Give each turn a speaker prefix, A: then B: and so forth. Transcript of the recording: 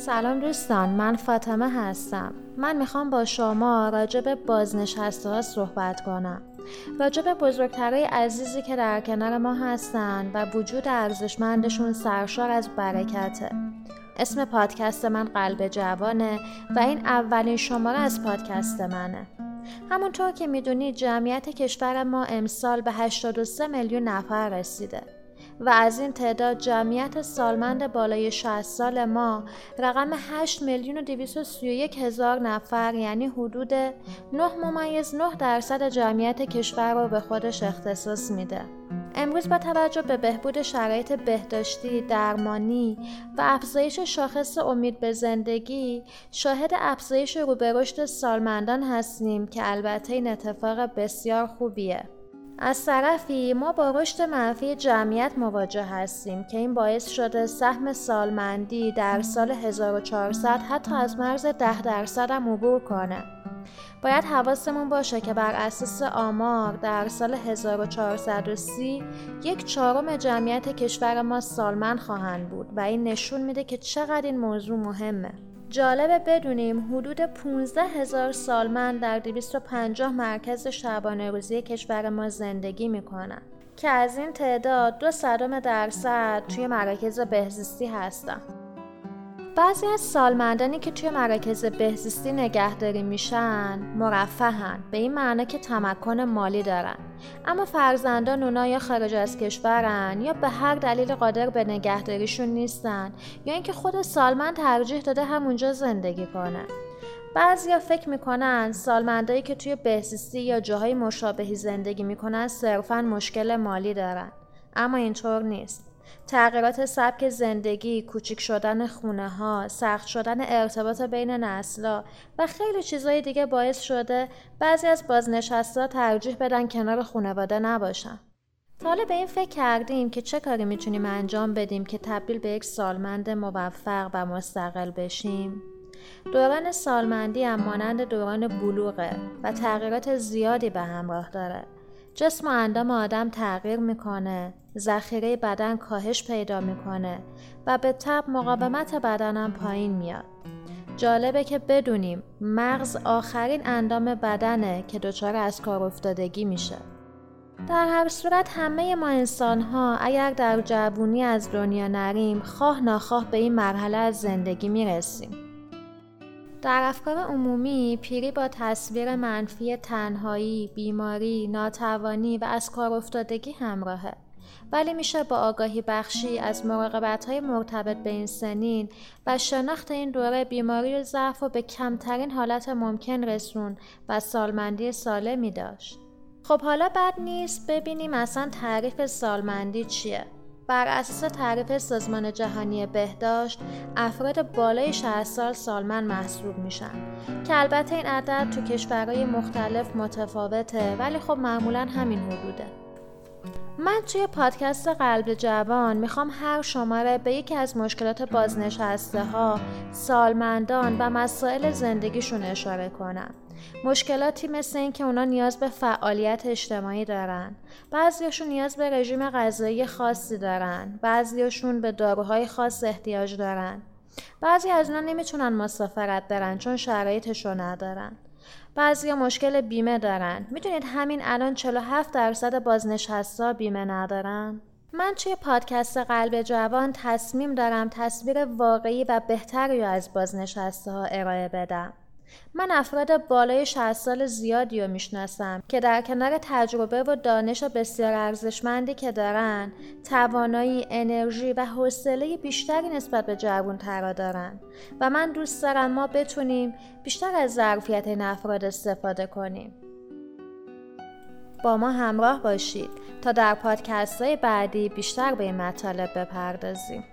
A: سلام دوستان من فاطمه هستم. من می‌خوام با شما راجع به بازنشسته ها صحبت کنم. راجع به بزرگترهای عزیزی که در کنار ما هستن و وجود ارزشمندشون سرشار از برکته. اسم پادکست من قلب جوانه و این اولین شماره از پادکست منه. همونطور که می‌دونید جمعیت کشور ما امسال به 83 میلیون نفر رسیده. و از این تعداد جمعیت سالمند بالای 60 سال ما رقم 8 میلیون و 231 هزار نفر یعنی حدود 9 ممیز 9 درصد جمعیت کشور رو به خودش اختصاص میده. امروز با توجه به بهبود شرایط بهداشتی، درمانی و افزایش شاخص امید به زندگی شاهد افزایش رو به رشد سالمندان هستیم که البته این اتفاق بسیار خوبیه. از طرفی ما با رشد منفی جمعیت مواجه هستیم که این باعث شده سهم سالمندی در سال 1400 حتی از مرز 10 درصد هم عبور کنه. باید حواسمون باشه که بر اساس آمار در سال 1430 یک چهارم جمعیت کشور ما سالمند خواهند بود و این نشون میده که چقدر این موضوع مهمه. جالبه بدونیم حدود 15 هزار سالمند در 250 مرکز شبانه روزی کشور ما زندگی می‌کنن که از این تعداد دو صدم درصد توی مراکز بهزیستی هستن. بعضی از سالمندانی که توی مراکز بهزیستی نگهداری میشن مرفهن به این معنی که تمکن مالی دارن. اما فرزندان اونا یا خارج از کشورن یا به هر دلیل قادر به نگهداریشون نیستن یا اینکه خود سالمند ترجیح داده همونجا زندگی کنه. بعضیا فکر می‌کنن سالمندایی که توی بهزیستی یا جاهای مشابهی زندگی می‌کنن صرفا مشکل مالی دارن. اما اینطور نیست. تغییرات سبک زندگی، کوچیک شدن خونه ها، سخت شدن ارتباط بین نسلا و خیلی چیزهای دیگه باعث شده بعضی از بازنشستا ترجیح بدن کنار خانواده نباشن. حالا به این فکر کردیم که چه کاری می‌تونیم انجام بدیم که تبدیل به یک سالمند موفق و مستقل بشیم؟ دوران سالمندی هم مانند دوران بلوغه و تغییرات زیادی به همراه داره. جسم و اندام آدم تغییر می‌کنه. ذخیره بدن کاهش پیدا می‌کنه و به تب مقاومت بدنم پایین میاد. جالبه که بدونیم مغز آخرین اندام بدنه که دچار از کار افتادگی میشه. در هر صورت همه ما انسان ها اگر در جوونی از دنیا نریم خواه ناخواه به این مرحله از زندگی می‌رسیم. در افکار عمومی پیری با تصویر منفی تنهایی، بیماری، ناتوانی و از کار افتادگی همراهه. ولی میشه با آگاهی بخشی از مراقبت های مرتبط به این سنین و شناخت این دوره بیماری و ضعف رو به کمترین حالت ممکن رسون و سالمندی سالمی داشت. خب حالا بد نیست ببینیم اصلا تعریف سالمندی چیه؟ بر اساس تعریف سازمان جهانی بهداشت افراد بالای 60 سال سالمند محسوب میشن که البته این عدد تو کشورهای مختلف متفاوته ولی خب معمولا همین حدوده من توی پادکست قلب جوان می‌خوام هر شماره به یکی از مشکلات بازنشسته ها، سالمندان و مسائل زندگیشون اشاره کنم. مشکلاتی مثل اینکه اونا نیاز به فعالیت اجتماعی دارن. بعضیاشون نیاز به رژیم غذایی خاصی دارن. بعضیاشون به داروهای خاص احتیاج دارن. بعضی از اونا نمی‌تونن مسافرت برن چون شرایطشو ندارن. بعضی مشکل بیمه دارن. می‌دونید همین الان 47 درصد بازنشستا بیمه ندارن؟ من توی پادکست قلب جوان تصمیم دارم تصویر واقعی و بهتری از بازنشسته ارائه بدم. من افراد بالای 60 سال زیادی رو می‌شناسم که در کنار تجربه و دانش بسیار ارزشمندی که دارن توانایی انرژی و حوصله بیشتری نسبت به جوان ترا دارن و من دوست دارم ما بتونیم بیشتر از ظرفیت این افراد استفاده کنیم. با ما همراه باشید تا در پادکست های بعدی بیشتر به این مطالب بپردازیم.